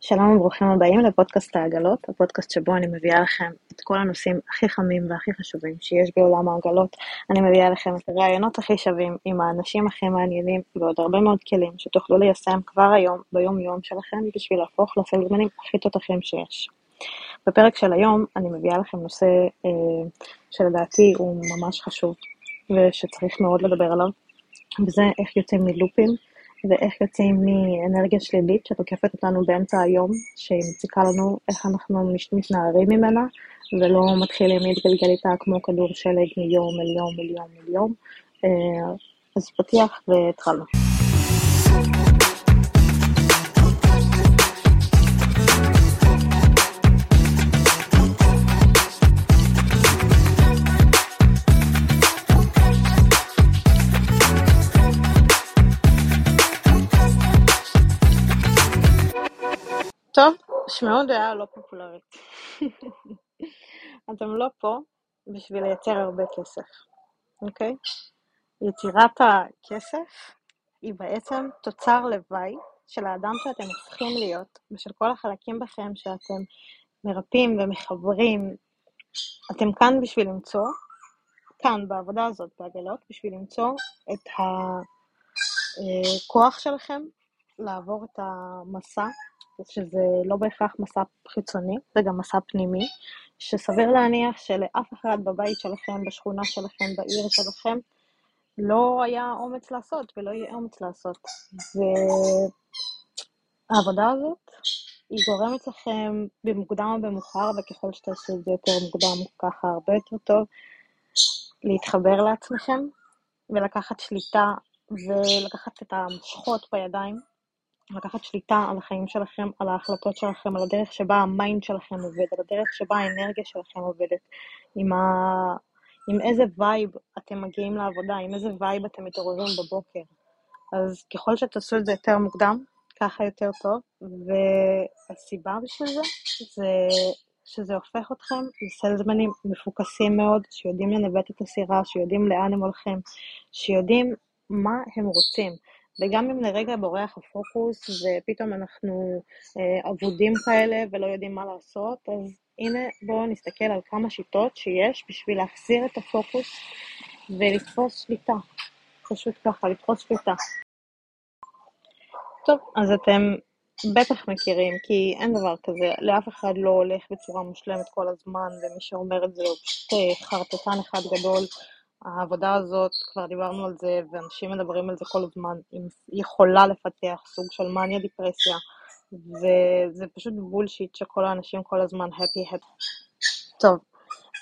שלום וברוכים הבאים לפודקאסט העגלות, הפודקאסט שבו אני מביאה לכם את כל הנושאים הכי חמים והכי חשובים שיש בעולם העגלות. אני מביאה לכם את הרעיונות הכי שווים עם האנשים הכי מעניינים ועוד הרבה מאוד כלים שתוכלו ליישם כבר היום, ביום יום שלכם, בשביל להפוך לסלגמנים הכי תותחים שיש. בפרק של היום אני מביאה לכם נושא אה, שלדעתי הוא ממש חשוב ושצריך מאוד לדבר עליו, וזה איך יוצאים מלופים. ואיך יוצאים מאנרגיה שלילית שתוקפת אותנו באמצע היום, שהיא מציקה לנו איך אנחנו מתנערים ממנה, ולא מתחילים להתגלגל איתה כמו כדור שלג מיום אל יום אל יום אל יום. אה, אז פתיח והתחלנו. שמעו דעה לא פופולרית. אתם לא פה בשביל לייצר הרבה כסף, אוקיי? יצירת הכסף היא בעצם תוצר לוואי של האדם שאתם הופכים להיות, ושל כל החלקים בכם שאתם מרפאים ומחברים. אתם כאן בשביל למצוא, כאן בעבודה הזאת בעגלות, בשביל למצוא את הכוח שלכם לעבור את המסע שזה לא בהכרח מסע חיצוני, זה גם מסע פנימי, שסביר להניח שלאף אחד בבית שלכם, בשכונה שלכם, בעיר שלכם, לא היה אומץ לעשות ולא יהיה אומץ לעשות. והעבודה הזאת, היא גורמת לכם במוקדם או במאוחר, וככל שתעשו את זה יותר מוקדם, ככה הרבה יותר טוב, להתחבר לעצמכם ולקחת שליטה ולקחת את המושכות בידיים לקחת שליטה על החיים שלכם, על ההחלטות שלכם, על הדרך שבה ה mind שלכם עובד, על הדרך שבה האנרגיה שלכם עובדת, עם, ה... עם איזה vibe אתם מגיעים לעבודה, עם איזה vibe אתם מתעוררים בבוקר. אז ככל שתעשו את זה יותר מוקדם, ככה יותר טוב, והסיבה בשביל זה, זה שזה הופך אתכם לסלזמנים מפוקסים מאוד, שיודעים לנווט את הסירה, שיודעים לאן הם הולכים, שיודעים מה הם רוצים. וגם אם לרגע בורח הפוקוס ופתאום אנחנו אה, אבודים כאלה ולא יודעים מה לעשות, אז הנה בואו נסתכל על כמה שיטות שיש בשביל להחזיר את הפוקוס ולתפוס שליטה. פשוט ככה, לתפוס שליטה. טוב, אז אתם בטח מכירים, כי אין דבר כזה, לאף אחד לא הולך בצורה מושלמת כל הזמן, ומי שאומר את זה הוא פשוט אה, חרטטן אחד גדול. העבודה הזאת, כבר דיברנו על זה, ואנשים מדברים על זה כל הזמן, היא יכולה לפתח סוג של מניה דיפרסיה, וזה פשוט בולשיט שכל האנשים כל הזמן happy happy. טוב,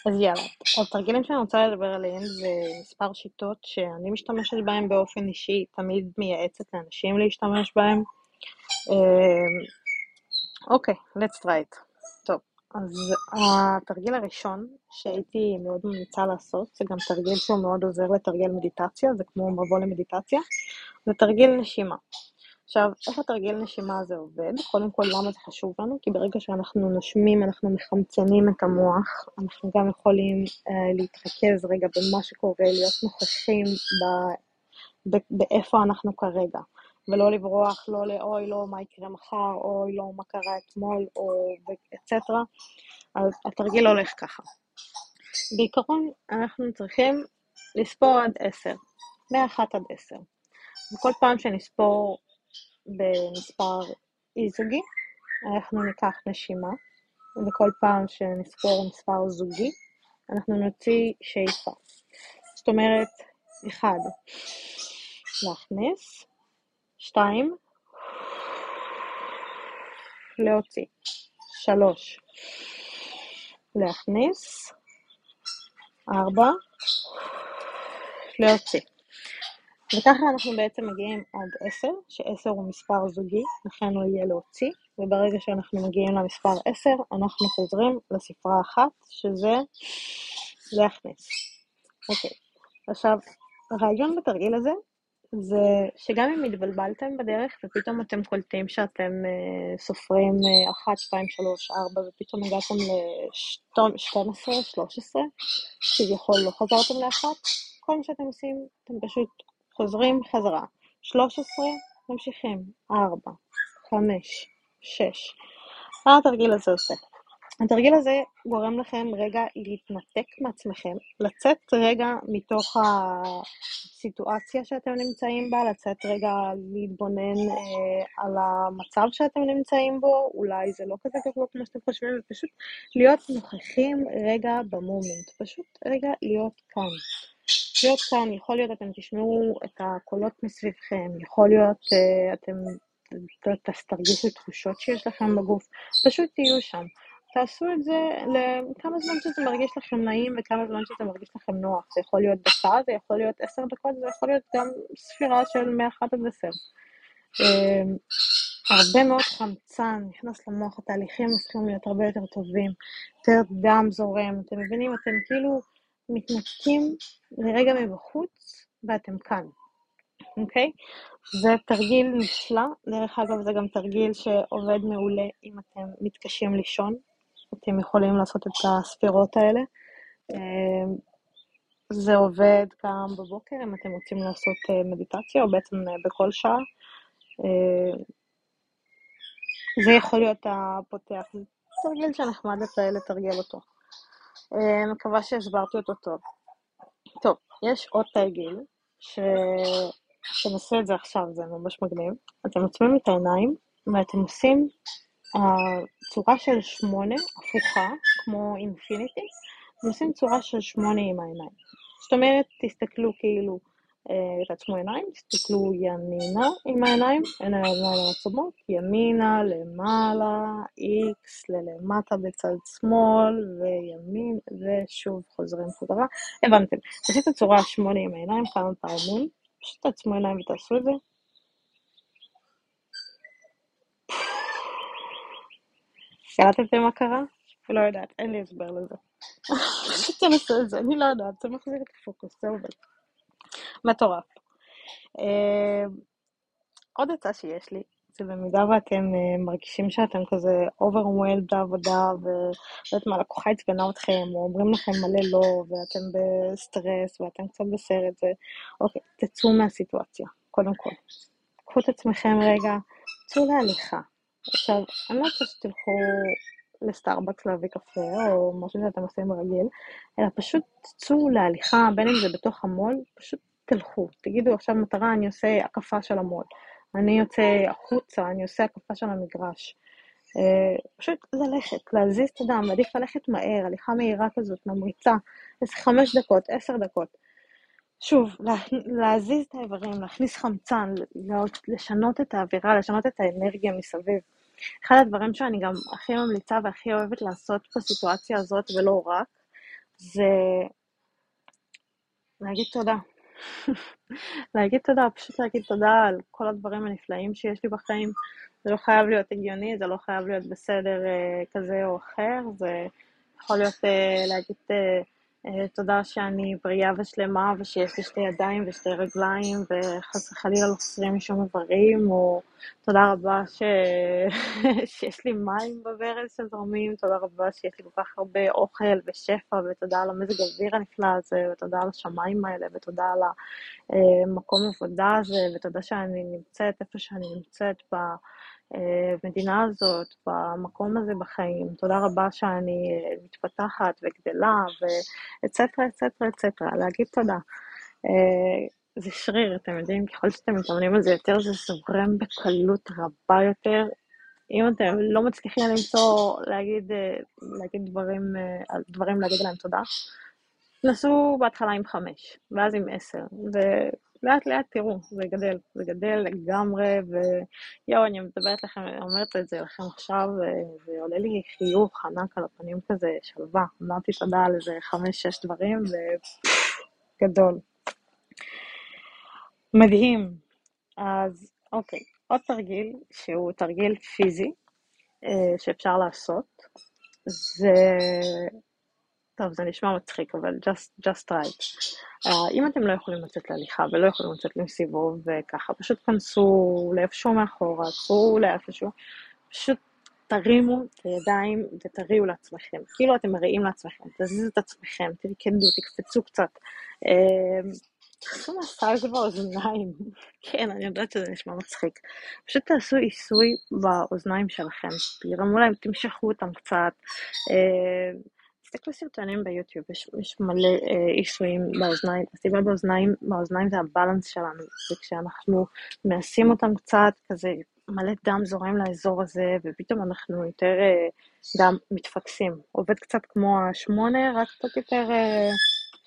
אז יאללה. התרגילים שאני רוצה לדבר עליהם זה מספר שיטות שאני משתמשת בהם באופן אישי, תמיד מייעצת לאנשים להשתמש בהם. אמ, אוקיי, okay, let's try it. אז התרגיל הראשון שהייתי מאוד ממליצה לעשות, זה גם תרגיל שהוא מאוד עוזר לתרגל מדיטציה, זה כמו מבוא למדיטציה, זה תרגיל נשימה. עכשיו, איך התרגיל נשימה הזה עובד? קודם כל, למה זה חשוב לנו? כי ברגע שאנחנו נושמים, אנחנו מחמצנים את המוח, אנחנו גם יכולים אה, להתרכז רגע במה שקורה, להיות נוכחים ב, ב, באיפה אנחנו כרגע. ולא לברוח לא לאוי לא מה יקרה מחר, אוי לא מה קרה אתמול, או אצטרה. אז התרגיל הולך ככה. בעיקרון אנחנו צריכים לספור עד עשר, מאחת עד עשר. וכל פעם שנספור במספר אי זוגי, אנחנו ניקח נשימה, וכל פעם שנספור מספר זוגי, אנחנו נוציא שאיפה. זאת אומרת, אחד, להכניס, שתיים, להוציא. שלוש, להכניס. ארבע, להוציא. וככה אנחנו בעצם מגיעים עד עשר, שעשר הוא מספר זוגי, לכן הוא יהיה להוציא, וברגע שאנחנו מגיעים למספר עשר, אנחנו חוזרים לספרה אחת, שזה להכניס. אוקיי, עכשיו, הרעיון בתרגיל הזה זה שגם אם התבלבלתם בדרך ופתאום אתם קולטים שאתם uh, סופרים uh, 1, 2, 3, 4 ופתאום הגעתם ל-12, 13, כביכול לא חזרתם לאחת, כל מה שאתם עושים, אתם פשוט חוזרים חזרה. 13, ממשיכים, 4, 5, שש. מה התרגיל הזה עושה? התרגיל הזה גורם לכם רגע להתנתק מעצמכם, לצאת רגע מתוך הסיטואציה שאתם נמצאים בה, לצאת רגע להתבונן אה, על המצב שאתם נמצאים בו, אולי זה לא כזה גרוע כמו שאתם חושבים, ופשוט להיות נוכחים רגע במומנט, פשוט רגע להיות כאן. להיות כאן, יכול להיות אתם תשמעו את הקולות מסביבכם, יכול להיות uh, אתם תרגישו תחושות שיש לכם בגוף, פשוט תהיו שם. תעשו את זה לכמה זמן שזה מרגיש לכם נעים וכמה זמן שזה מרגיש לכם נוח. זה יכול להיות דקה, זה יכול להיות עשר דקות, זה יכול להיות גם ספירה של מ-1 עד 10. אמ, הרבה מאוד חמצן נכנס למוח, התהליכים הופכים להיות הרבה יותר טובים, יותר דם זורם, אתם מבינים? אתם כאילו מתנתקים לרגע מבחוץ ואתם כאן, אוקיי? זה תרגיל נפלא, דרך אגב זה גם תרגיל שעובד מעולה אם אתם מתקשים לישון, אתם יכולים לעשות את הספירות האלה. אמ, זה עובד גם בבוקר אם אתם רוצים לעשות אה, מדיטציה, או בעצם אה, בכל שעה. זה יכול להיות הפותח. זה תרגיל שנחמד לתרגל אותו. מקווה שהסברתי אותו טוב. טוב, יש עוד תרגיל, שאתם עושים את זה עכשיו, זה ממש מגניב. אתם עוצמים את העיניים, ואתם עושים הצורה של שמונה, הפוכה, כמו אינפיניטי, ועושים צורה של שמונה עם העיניים. זאת אומרת, תסתכלו כאילו, אה, תעצמו עיניים, תסתכלו ימינה עם העיניים, עיניים עצומות, ימינה, למעלה, איקס, ללמטה בצד שמאל, וימין, ושוב חוזרים חזרה. הבנתם. עשיתם צורה שמונה עם העיניים כמה פעמים, פשוט תעצמו עיניים ותעשו את זה. קלטתם מה קרה? לא יודעת, אין לי הסבר לזה. תנסו את זה, אני לא יודעת, זה מחזיר את הפוקוס, זה עובד. מטורף. אה, עוד עצה שיש לי, זה במידה ואתם אה, מרגישים שאתם כזה overwhelmed בעבודה, ולא מה, לקוחה עצבנה אתכם, או אומרים לכם מלא לא, ואתם בסטרס, ואתם קצת בסרט, זה... אוקיי, תצאו מהסיטואציה, קודם כל. קחו את עצמכם רגע, צאו להליכה. עכשיו, אני לא רוצה שתלכו לסטארבקס להביא קפה, או משהו שאתם עושים ברגיל, אלא פשוט תצאו להליכה, בין אם זה בתוך המו"ל, פשוט תלכו. תגידו עכשיו מטרה, אני עושה הקפה של המו"ל. אני יוצא החוצה, אני עושה הקפה של המגרש. Uh, פשוט ללכת, להזיז את הדם, עדיף ללכת מהר, הליכה מהירה כזאת, ממריצה, איזה חמש דקות, עשר דקות. שוב, לה, להזיז את האיברים, להכניס חמצן, לשנות את האווירה, לשנות את האנרגיה מסביב. אחד הדברים שאני גם הכי ממליצה והכי אוהבת לעשות בסיטואציה הזאת, ולא רק, זה להגיד תודה. להגיד תודה, פשוט להגיד תודה על כל הדברים הנפלאים שיש לי בחיים. זה לא חייב להיות הגיוני, זה לא חייב להיות בסדר אה, כזה או אחר, זה יכול להיות אה, להגיד... אה, תודה שאני בריאה ושלמה ושיש לי שתי ידיים ושתי רגליים וחס וחלילה לא חסרים משום איברים, או תודה רבה ש... שיש לי מים בברז שזורמים, תודה רבה שיש לי כל כך הרבה אוכל ושפע, ותודה על המזג האוויר הנפלא הזה, ותודה על השמיים האלה, ותודה על המקום עבודה הזה, ותודה שאני נמצאת איפה שאני נמצאת ב... במדינה הזאת, במקום הזה בחיים. תודה רבה שאני אה, מתפתחת וגדלה, ואצטרה, אצטרה, אצטרה, להגיד תודה. אה, זה שריר, אתם יודעים, ככל שאתם מתאמנים על זה יותר, זה זורם בקלות רבה יותר. אם אתם לא מצליחים למצוא, להגיד, אה, להגיד דברים, דברים להגיד עליהם תודה, נסו בהתחלה עם חמש, ואז עם עשר, לאט לאט תראו, זה גדל, זה גדל לגמרי, ויואו, אני מדברת לכם, אומרת את זה לכם עכשיו, ועולה לי חיוך ענק על הפנים כזה, שלווה. אמרתי תודה על איזה חמש-שש דברים, וגדול. מדהים. אז אוקיי, עוד תרגיל, שהוא תרגיל פיזי, אה, שאפשר לעשות, זה טוב, זה נשמע מצחיק, אבל just, just right. Uh, אם אתם לא יכולים לצאת להליכה ולא יכולים לצאת לסיבוב וככה, פשוט כנסו לאיפשהו מאחורה, צאו לאיפשהו, פשוט תרימו את הידיים ותריעו לעצמכם. כאילו אתם מריעים לעצמכם, תזיזו את עצמכם, תרקדו, תקפצו קצת. Uh, תעשו מסאז' באוזניים. כן, אני יודעת שזה נשמע מצחיק. פשוט תעשו עיסוי באוזניים שלכם. תגרמו להם, תמשכו אותם קצת. תסתכלו סרטונים ביוטיוב, יש, יש מלא אה, עיסויים באוזניים. הסיבה באוזניים, באוזניים זה הבלנס שלנו. זה כשאנחנו מעשים אותם קצת, כזה מלא דם זורם לאזור הזה, ופתאום אנחנו יותר אה, גם מתפקסים. עובד קצת כמו השמונה, רק קצת יותר אה,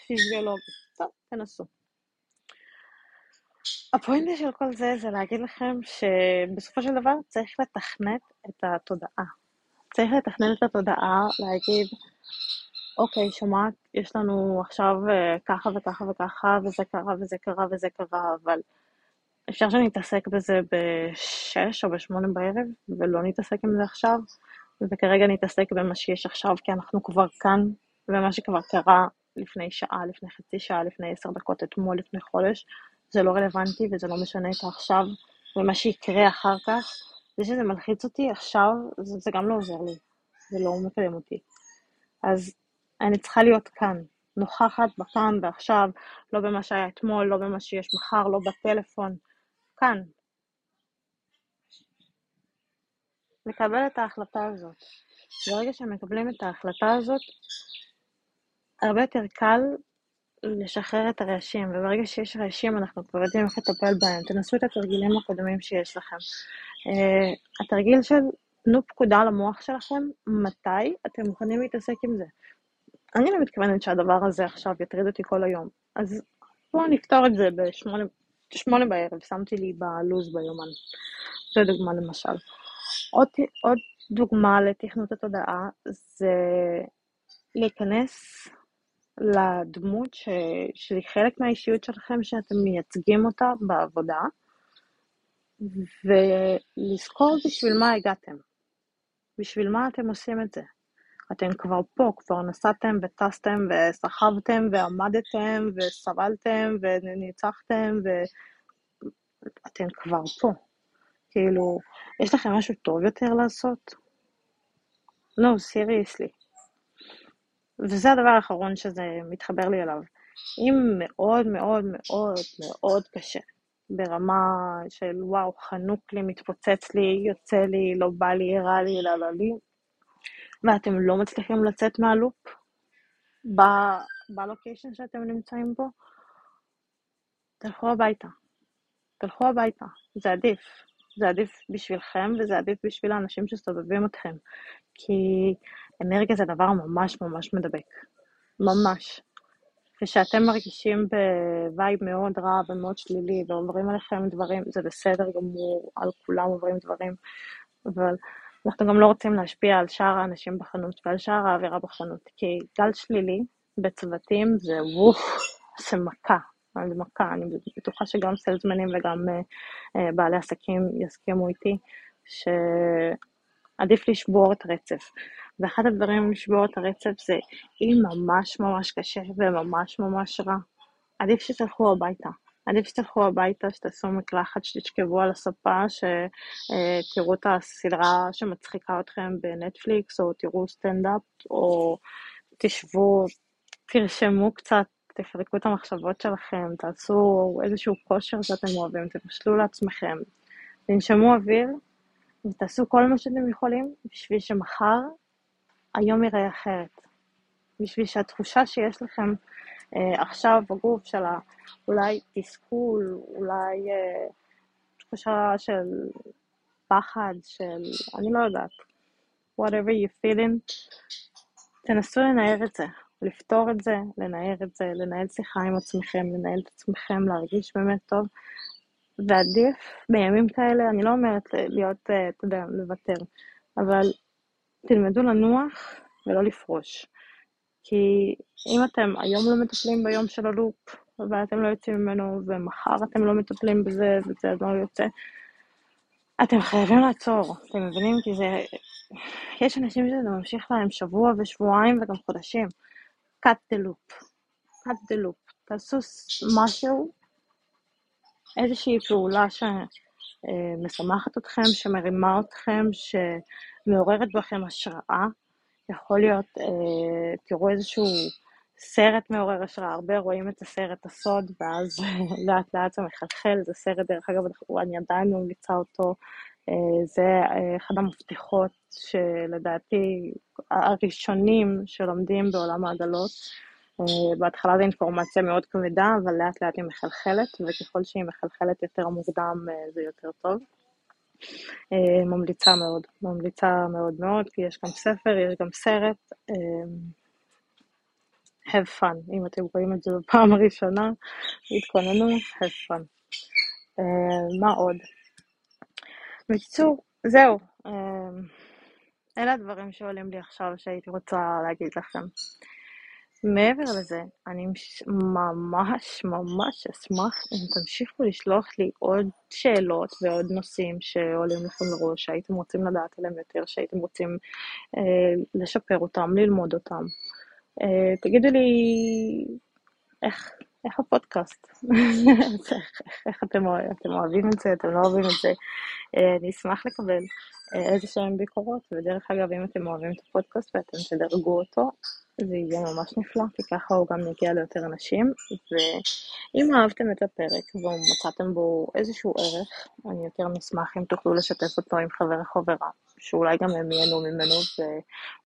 פיזיולוגי. טוב, תנסו. הפואנטה של כל זה זה להגיד לכם שבסופו של דבר צריך לתכנת את התודעה. צריך לתכנן את התודעה, להגיד, אוקיי, שומעת, יש לנו עכשיו uh, ככה וככה וככה, וזה קרה וזה קרה וזה קרה, אבל אפשר שנתעסק בזה בשש או בשמונה בערב, ולא נתעסק עם זה עכשיו, וכרגע נתעסק במה שיש עכשיו, כי אנחנו כבר כאן, ומה שכבר קרה לפני שעה, לפני חצי שעה, לפני עשר דקות, אתמול, לפני חודש, זה לא רלוונטי וזה לא משנה את העכשיו, ומה שיקרה אחר כך, זה שזה מלחיץ אותי עכשיו, זה, זה גם לא עוזר לי, זה לא מקדם אותי. אז אני צריכה להיות כאן, נוכחת בכאן ועכשיו, לא במה שהיה אתמול, לא במה שיש מחר, לא בטלפון, כאן. לקבל את ההחלטה הזאת. ברגע שמקבלים את ההחלטה הזאת, הרבה יותר קל לשחרר את הרעשים, וברגע שיש רעשים אנחנו כבר יודעים איך לטפל בהם. תנסו את התרגילים הקודמים שיש לכם. Uh, התרגיל של תנו פקודה למוח שלכם, מתי אתם מוכנים להתעסק עם זה. אני לא מתכוונת שהדבר הזה עכשיו יטריד אותי כל היום, אז בואו נפתור את זה בשמונה בערב, שמתי לי בלוז ביומן. זו דוגמה למשל. עוד, עוד דוגמה לתכנות התודעה זה להיכנס לדמות ש... שהיא חלק מהאישיות שלכם, שאתם מייצגים אותה בעבודה, ולזכור בשביל מה הגעתם, בשביל מה אתם עושים את זה. אתם כבר פה, כבר נסעתם וטסתם וסחבתם ועמדתם וסבלתם וניצחתם ואתם כבר פה. כאילו, יש לכם משהו טוב יותר לעשות? לא, no, סיריוסלי. וזה הדבר האחרון שזה מתחבר לי אליו. אם מאוד מאוד מאוד מאוד קשה, ברמה של וואו, חנוק לי, מתפוצץ לי, יוצא לי, לא בא לי, רע לי, לא לא לי, ואתם לא מצליחים לצאת מהלופ בלוקיישן שאתם נמצאים בו, תלכו הביתה. תלכו הביתה, זה עדיף. זה עדיף בשבילכם וזה עדיף בשביל האנשים שסובבים אתכם. כי אנרגיה זה דבר ממש ממש מדבק. ממש. כשאתם מרגישים ב vibe מאוד רע ומאוד שלילי ועוברים עליכם דברים, זה בסדר גמור, על כולם עוברים דברים, אבל אנחנו גם לא רוצים להשפיע על שאר האנשים בחנות ועל שאר האווירה בחנות, כי גל שלילי בצוותים זה ווף, זה מכה, זה מכה, אני בטוחה שגם salesman ים וגם אה, אה, בעלי עסקים יסכימו איתי, שעדיף לשבור את הרצף. ואחד הדברים לשבור את הרצף זה, אם ממש ממש קשה וממש ממש רע, עדיף שתלכו הביתה. עדיף שתלכו הביתה, שתעשו מקלחת, שתשכבו על הספה, שתראו את הסדרה שמצחיקה אתכם בנטפליקס, או תראו סטנדאפ, או תשבו, תרשמו קצת, תפרקו את המחשבות שלכם, תעשו איזשהו כושר שאתם אוהבים, תבשלו לעצמכם, תנשמו אוויר, ותעשו כל מה שאתם יכולים בשביל שמחר היום ייראה אחרת. בשביל שהתחושה שיש לכם אה, עכשיו בגוף של אולי תסכול, אולי אה, תחושה של פחד, של אני לא יודעת, whatever you feeling, תנסו לנער את זה, לפתור את זה, לנער את זה, לנהל שיחה עם עצמכם, לנהל את עצמכם, להרגיש באמת טוב. ועדיף בימים כאלה, אני לא אומרת להיות, אה, אתה יודע, לוותר, אבל תלמדו לנוח ולא לפרוש. כי אם אתם היום לא מטפלים ביום של הלופ, ואתם לא יוצאים ממנו, ומחר אתם לא מטפלים בזה, וזה לא יוצא, אתם חייבים לעצור, אתם מבינים? כי זה... יש אנשים שזה ממשיך להם שבוע ושבועיים וגם חודשים. cut the loop. cut the loop. תעשו משהו, איזושהי פעולה שמשמחת אתכם, שמרימה אתכם, שמעוררת בכם השראה, יכול להיות, אה, תראו איזשהו סרט מעורר השראה, הרבה רואים את הסרט הסוד, ואז לאט לאט זה מחלחל, זה סרט, דרך אגב, אני עדיין ממליצה אותו, אה, זה אה, אחד המפתחות שלדעתי הראשונים שלומדים בעולם העגלות. אה, בהתחלה זו אינפורמציה מאוד כבדה, אבל לאט לאט היא מחלחלת, וככל שהיא מחלחלת יותר מוקדם זה יותר טוב. ממליצה מאוד, ממליצה מאוד מאוד, כי יש גם ספר, יש גם סרט. have fun, אם אתם רואים את זה בפעם הראשונה, התכוננו, have fun. מה עוד? בקיצור, זהו. אלה הדברים שעולים לי עכשיו שהייתי רוצה להגיד לכם. מעבר לזה, אני ממש ממש אשמח אם תמשיכו לשלוח לי עוד שאלות ועוד נושאים שעולים לכם לראש, שהייתם רוצים לדעת עליהם יותר, שהייתם רוצים אה, לשפר אותם, ללמוד אותם. אה, תגידו לי איך, איך הפודקאסט? איך, איך אתם, אתם אוהבים את זה, אתם לא אוהבים את זה? אה, אני אשמח לקבל אה, איזה שהם ביקורות, ודרך אגב, אם אתם אוהבים את הפודקאסט ואתם תדרגו אותו, זה יהיה ממש נפלא, כי ככה הוא גם יגיע ליותר אנשים, ואם אהבתם את הפרק ומצאתם בו איזשהו ערך, אני יותר נשמח אם תוכלו לשתף אותו עם חבר או שאולי גם הם ייהנו ממנו. ו...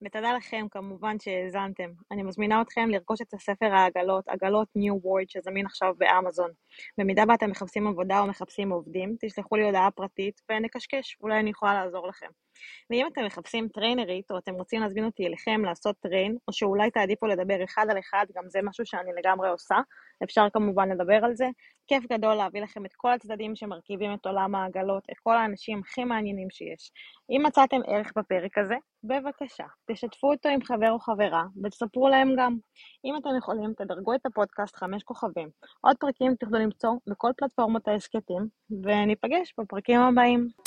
ותודה לכם כמובן שהאזנתם. אני מזמינה אתכם לרכוש את הספר העגלות, עגלות New World, שזמין עכשיו באמזון. במידה ואתם מחפשים עבודה או מחפשים עובדים, תשלחו לי הודעה פרטית ונקשקש, אולי אני יכולה לעזור לכם. ואם אתם מחפשים טריינרית, או אתם רוצים להזמין אותי אליכם לעשות טריין, או שאולי תעדיפו לדבר אחד על אחד, גם זה משהו שאני לגמרי עושה, אפשר כמובן לדבר על זה. כיף גדול להביא לכם את כל הצדדים שמרכיבים את עולם העגלות, את כל האנשים הכי מעניינים שיש. אם מצאתם ערך בפרק הזה, בבקשה, תשתפו אותו עם חבר או חברה, ותספרו להם גם. אם אתם יכולים, תדרגו את הפודקאסט חמש כוכבים. עוד פרקים תוכלו למצוא בכל פלטפורמות ההסכתים, וניפגש בפרקים הבאים.